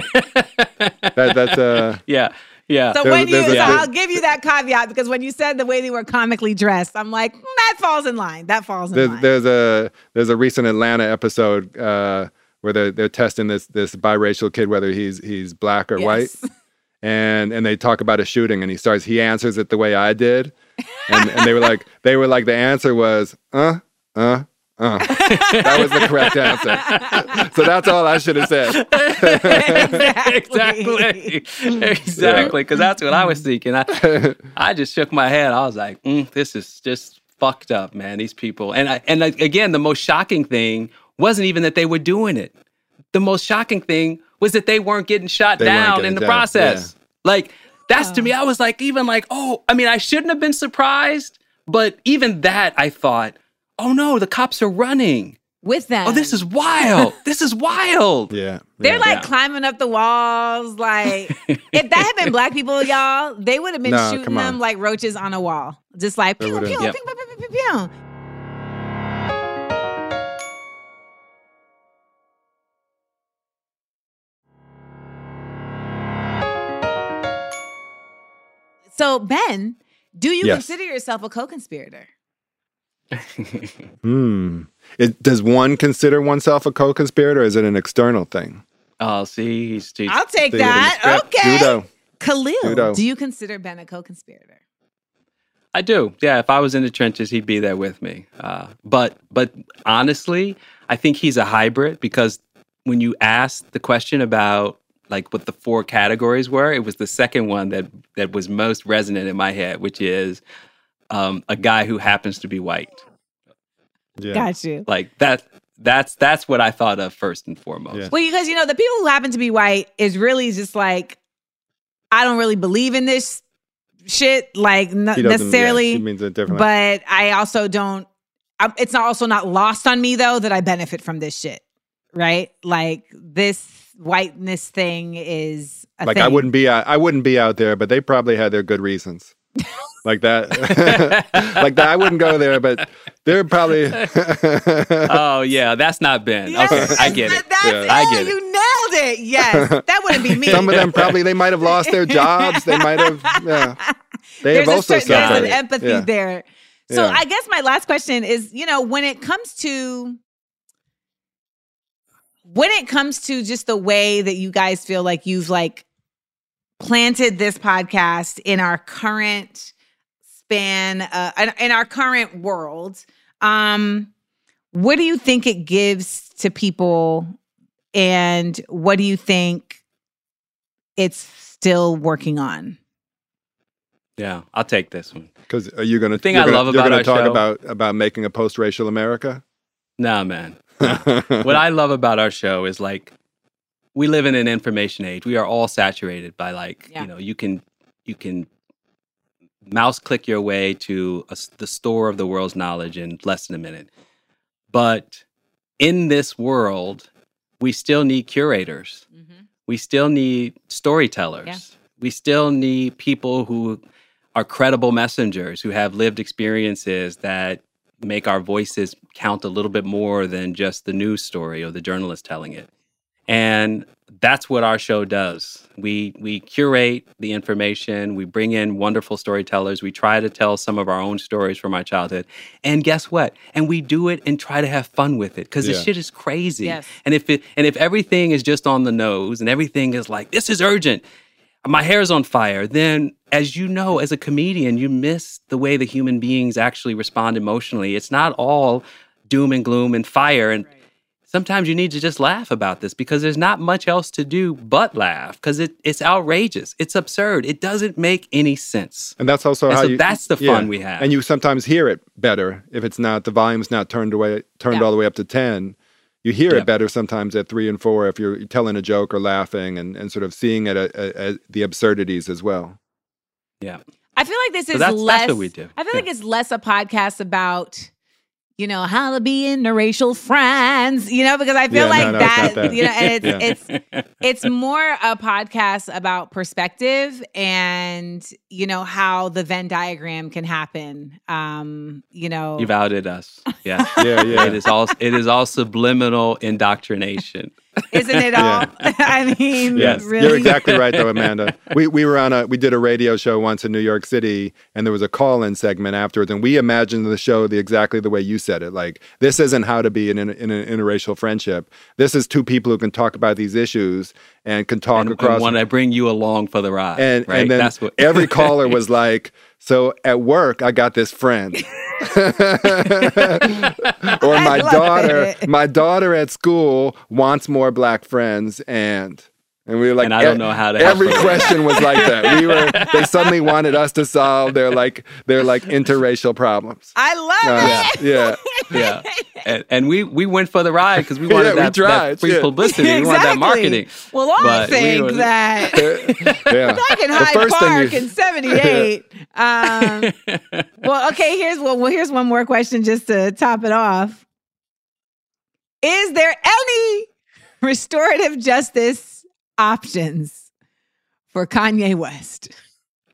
that, that's uh, yeah, Yeah. So There's- when you, so there's- I'll give you that caveat because when you said the way they were comically dressed, I'm like, mm, that falls in line. That falls in There's, line. there's a there's a recent Atlanta episode uh, where they're they're testing this this biracial kid whether he's he's black or white, and and they talk about a shooting, and he starts he answers it the way I did, and and they were like they were like the answer was uh uh. Uh. that was the correct answer. so that's all I should have said. exactly. Exactly. Because that's what I was thinking. I, I just shook my head. I was like, mm, this is just fucked up, man. These people. And I, and like, again, the most shocking thing wasn't even that they were doing it. The most shocking thing was that they weren't getting shot They down getting in the down, process. Like that's to me. I was like, even like, oh, I mean, I shouldn't have been surprised, but even that, I thought, oh no, the cops are running. With them. Oh, this is wild. this is wild. Yeah, They're yeah. like Yeah. climbing up the walls. Like, if that had been black people, y'all, they would have been No, shooting them like roaches on a wall. Just like, They pew, pew, would've- pew, Yep. pew, pew, pew, pew, pew. So, Ben, do you Yes. consider yourself a co conspirator? Hmm. It, does one consider oneself a co-conspirator, or is it an external thing? Oh, see, he's, he's I'll take that. Okay. Judo. Khalil, Judo. do you consider Ben a co conspirator? I do. Yeah, if I was in the trenches, he'd be there with me. Uh, but but honestly, I think he's a hybrid because when you asked the question about like what the four categories were, it was the second one that that was most resonant in my head, which is um, a guy who happens to be white. Yeah. Got you. Like that. That's that's what I thought of first and foremost. Yeah. Well, because you know, the people who happen to be white is really just like, I don't really believe in this shit, like n- He doesn't- yeah, necessarily. she means it differently. but I also don't. I'm, it's also not lost on me though that I benefit from this shit, right? Like this whiteness thing is a like thing. I wouldn't be out, I wouldn't be out there, but they probably had their good reasons. like that, like that. I wouldn't go there, but they're probably. Oh yeah, that's not Ben. Yes, okay, I get it. That's Yeah. I it. get it. You nailed it. Yes, that wouldn't be me. Some of them probably they might have lost their jobs. They might have. Yeah, they there's have a also certain, there's suffered. an empathy Yeah. there. So Yeah. I guess my last question is, you know, when it comes to when it comes to just the way that you guys feel like you've like planted this podcast in our current span uh in, in our current world um what do you think it gives to people and what do you think it's still working on Yeah, I'll take this one. Because are you going to? thing I gonna, love you're about gonna our talk show- about about making a post-racial America. Nah, man. what I love about our show is like we live in an information age. We are all saturated by like Yeah. you know you can you can mouse click your way to a the store of the world's knowledge in less than a minute. But in this world, we still need curators. Mm-hmm. We still need storytellers. Yeah. We still need people who are credible messengers who have lived experiences that make our voices count a little bit more than just the news story or the journalist telling it. And that's what our show does. We we curate the information, we bring in wonderful storytellers, we try to tell some of our own stories from our childhood. And guess what? And we do it and try to have fun with it cuz Yeah. this shit is crazy. Yes. And if it and if everything is just on the nose and everything is like this is urgent, my hair's on fire, then as you know, as a comedian, you miss the way the human beings actually respond emotionally. It's not all doom and gloom and fire. And sometimes you need to just laugh about this because there's not much else to do but laugh because it, it's outrageous. It's absurd. It doesn't make any sense. And that's also And how so you. that's the fun we have. And you sometimes hear it better if it's not the volume's not turned away turned Yeah. all the way up to ten. You hear Yeah. it better sometimes at three and four if you're telling a joke or laughing and, and sort of seeing it at, at, at the absurdities as well. Yeah. I feel like this So is that's- that's less. what we do. I feel like it's less a podcast about, you know, how to be interracial friends. You know, because I feel Yeah, like no, it's that, that. You know, and it's Yeah. it's it's more a podcast about perspective and you know how the Venn diagram can happen. Um, you know, You've outed us. Yeah. Yeah, yeah. It is all it is all subliminal indoctrination. Isn't it all? I mean, Yes. really. You're exactly right, though, Amanda. We we were on a we did a radio show once in New York City, and there was a call-in segment afterwards, and we imagined the show the exactly the way you said it. Like this isn't how to be in an, in an interracial friendship. This is two people who can talk about these issues and can talk and, across. and want to bring you along for the ride. and right? and then That's what every caller was like, "So at work, I got this friend." or my daughter, it. my daughter at school wants more black friends, and and we were like, And I don't know how to help Every her. question was like that. We were. They suddenly wanted us to solve their like their like interracial problems. I love Uh, it. yeah, yeah. And, and we we went for the ride because we Yeah, wanted we that, tried, that free yeah. publicity. We wanted that marketing. Well, I But we think were- that yeah. back in Hyde first Park you- in '78. Um, well, okay. Here's well, well. Here's one more question just to top it off. Is there any restorative justice options for Kanye West?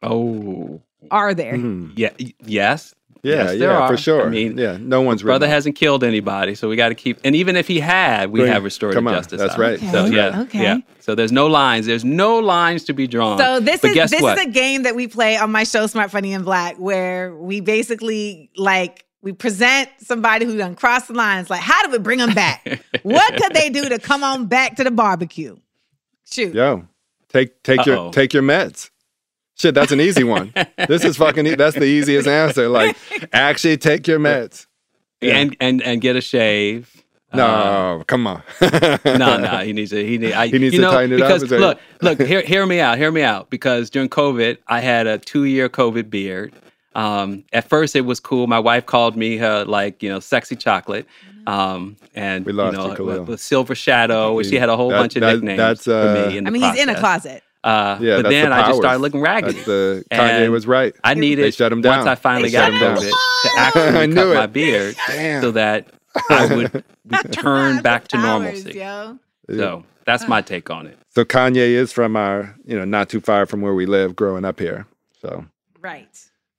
Oh, Are there? Mhm. yeah, yes. Yeah, Yes, there yeah, are. for sure. I mean, yeah, no one's Brother hasn't killed anybody, so we got to keep. And even if he had, we Right. have restorative Come on, justice. that's out. right. Okay, So yeah, okay. yeah. So there's no lines. There's no lines to be drawn. So this But is guess this what? is a game that we play on my show Smart Funny and Black where we basically like we present somebody who done crossed the lines like how do we bring them back? what could they do to come on back to the barbecue? Shoot. Yo, take take Uh-oh. your take your meds. Shit, that's an easy one. this is fucking. E- that's the easiest answer. Like, actually, take your meds. Yeah. and and and get a shave. No, Uh, come on. no, no, he needs to. He, need, I, He needs you to know, tighten it up, because is look, look, hear, hear me out, hear me out. Because during COVID, I had a two-year COVID beard. Um, at first, it was cool. My wife called me her like you know sexy chocolate, um, and We lost you know you, Khalil. with, with silver shadow. Which she had a whole That- bunch of that- nicknames that's, uh, for me. In I the mean, he's in a closet. Uh, Yeah, but then the I just started looking raggedy. That's the Kanye And was right. I needed They shut him down. once I finally They got shut him COVID down. to I actually knew cut it. my beard Damn. so that I would return back to normalcy. yo. So that's my take on it. So Kanye is from our, you know, not too far from where we live, growing up here. So Right.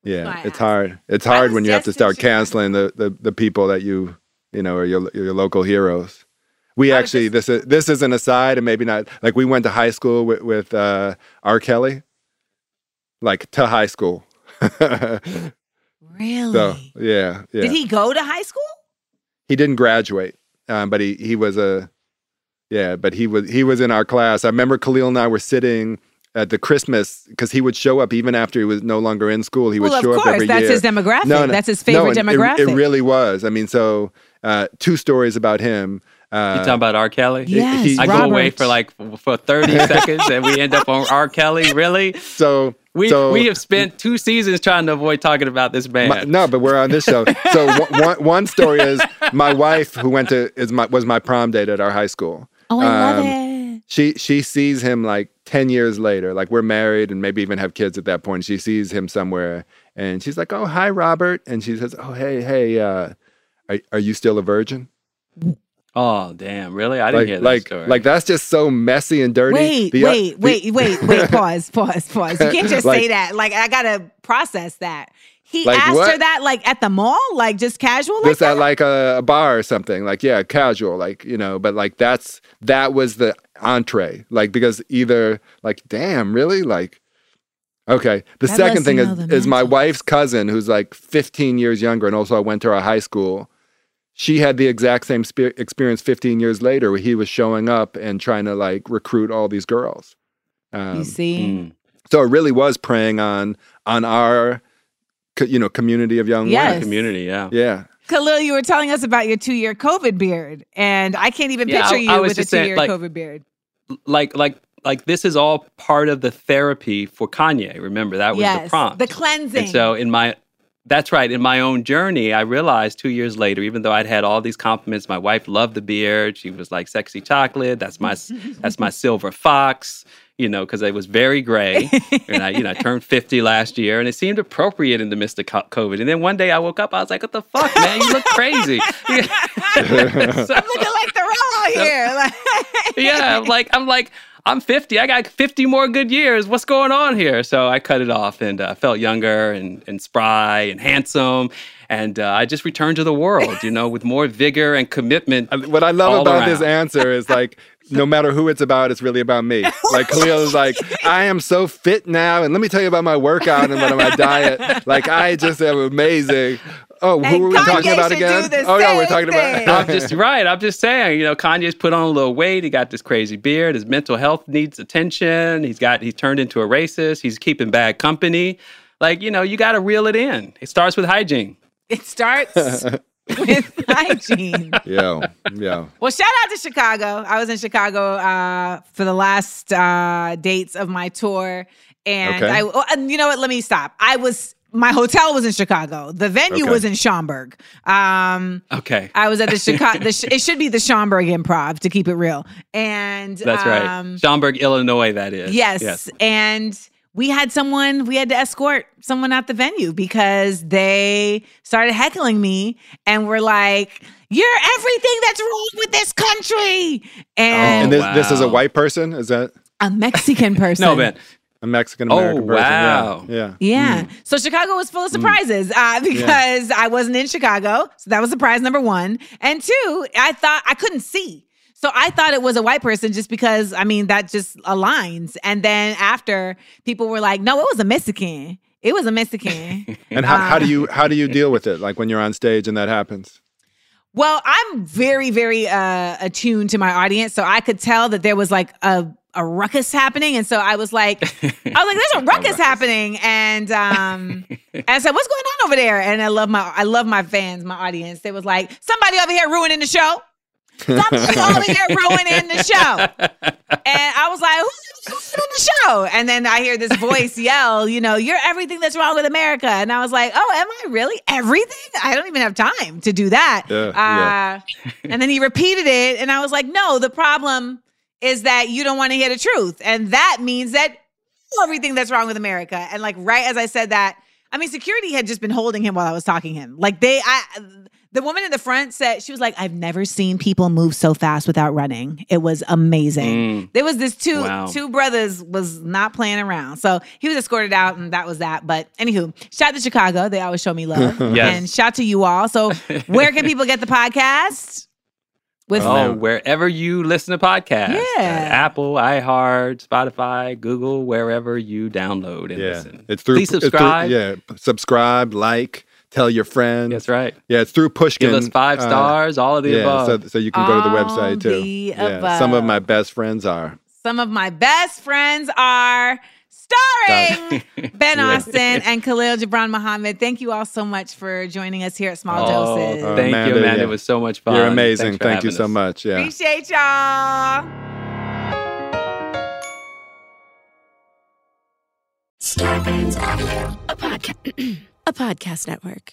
yeah, it's hard. It's hard when you have to start canceling the, the the people that you, you know, are your your local heroes. We I actually this is this is an aside, and maybe not. Like we went to high school with with uh, R. Kelly, like to high school. Really? so yeah, yeah. Did he go to high school? he didn't graduate, um, but he he was a yeah, but he was he was in our class. I remember Khalil and I were sitting at the Christmas because he would show up even after he was no longer in school. He would well, of show up course. every That's year. his demographic. No, no, That's his no, favorite it- demographic. It, really was. I mean, so uh, two stories about him. Uh, You talking about R. Kelly? Yes, he- I go away for like for 30 seconds and we end up on R. Kelly. Really? so We so, we have spent two seasons trying to avoid talking about this man. My- no, but we're on this show. So one- one, one story is my wife, who went to is my was my prom date at our high school. oh, I love um, it. She she sees him like ten years later, like we're married and maybe even have kids at that point. She sees him somewhere, and she's like, "Oh, hi, Robert," and she says, "Oh, hey, hey, uh, are are you still a virgin?" oh damn! Really? I didn't Like hear that like story. like that's just so messy and dirty. Wait, The wait, the- wait, wait, wait. Pause, pause, pause. You can't just say that. Like, I gotta process that. He Like asked her that, like at the mall, like just casual. Like This that? at like a, a bar or something, like yeah, casual, like you know, but like that's that was the entree, like because either like damn, really, like okay. The That second thing is the is my wife's cousin, who's like 15 years younger, and also I went to our high school. She had the exact same spe- experience 15 years later, where he was showing up and trying to like recruit all these girls. Um, you see, Mm. so it really was preying on on our, co- you know, community of young Yes. women. community, yeah. Yeah. Khalil, you were telling us about your two-year COVID beard, and I can't even Yeah, picture I- you I with a two-year like- COVID beard. Like like like this is all part of the therapy for Kanye. Remember that was yes, the prompt. the cleansing. And so in my that's right. In my own journey, I realized two years later, even though I'd had all these compliments, my wife loved the beard. She was like sexy chocolate. That's my that's my silver fox. You know, because it was very gray, and I, you know, I turned fifty last year, and it seemed appropriate in the midst of COVID. And then one day I woke up, I was like, "What the fuck, man? You look crazy." So- I'm looking like the raw here. Yeah, I'm like, I'm like, I'm 50. I got 50 more good years. What's going on here? So I cut it off and uh, felt younger and, and spry and handsome. And uh, I just returned to the world, you know, with more vigor and commitment. What I love about this answer is like no matter who it's about, it's really about me. Like Khalil is like, I am so fit now, and let me tell you about my workout and about my diet. Like I just am amazing. Oh, who And were we talking about again? oh yeah, we're talking thing. about. I'm just right. I'm just saying, you know, Kanye's put on a little weight. He got this crazy beard. His mental health needs attention. He's got he's turned into a racist. He's keeping bad company. Like, you know, you got to reel it in. It starts with hygiene. It starts with hygiene. Yeah, yeah. Well, shout out to Chicago. I was in Chicago uh, for the last uh, dates of my tour, and Okay. I. oh, and you know what? Let me stop. I was. My hotel was in Chicago. The venue Okay. was in Schaumburg. Um, Okay. I was at the Chicago. the, sh- it should be the Schaumburg Improv to keep it real. And That's right. um, Schaumburg, Illinois, that is. Yes. yes. And we had someone, we had to escort someone out the venue because they started heckling me and were like, You're everything that's wrong with this country. And And this, this is a white person? Is that a Mexican person. No, man. A Mexican American Oh, person? wow. Yeah. yeah. Yeah. Hmm. So Chicago was full of surprises uh, because I wasn't in Chicago. So that was surprise number one. And two, I thought I couldn't see. So I thought it was a white person just because, I mean, that just aligns. And then after, people were like, no, it was a Mexican. It was a Mexican. And how, how do you how do you deal with it? Like when you're on stage and that happens? Well, I'm very, very uh, attuned to my audience, so I could tell that there was like a a ruckus happening, and so I was like, I was like, "There's a ruckus happening," and um, and I said, "What's going on over there?" And I love my I love my fans, my audience. They was like, "Somebody over here ruining the show." Somebody over here ruining the show. And I was like, who's, who's on the show? And then I hear this voice yell, you know, you're everything that's wrong with America. And I was like, oh, am I really everything? I don't even have time to do that. Yeah, yeah. Uh, and then he repeated it. And I was like, no, the problem is that you don't want to hear the truth. And that means that everything that's wrong with America. And like, right as I said that, I mean, security had just been holding him while I was talking to him. Like they, I, the woman in the front said she was like, "I've never seen people move so fast without running. It was amazing." Mm. There was this two Wow. two brothers was not playing around, so he was escorted out, and that was that. But anywho, shout to Chicago. They always show me love, Yes. and shout to you all. So where can people get the podcast? With Oh, wherever you listen to podcasts. Yeah. Uh, Apple, iHeart, Spotify, Google, wherever you download and Yeah. listen. It's through Please it's through- subscribe. yeah. Subscribe, like, tell your friends. That's right. Yeah, it's through Pushkin. Give us five uh, stars, all of the yeah, above. so, so you can go to the website too. the yeah, some of my best friends are. some of my best friends are starring Ben Yeah. Austen and Khalil Gibran Muhammad. Thank you all so much for joining us here at Small Oh, Doses. Uh, thank Amanda, you, Amanda. yeah. It was so much fun. You're amazing. Thank you having so much. Yeah. Appreciate y'all. Scarpins Audio, a, podca- a podcast network.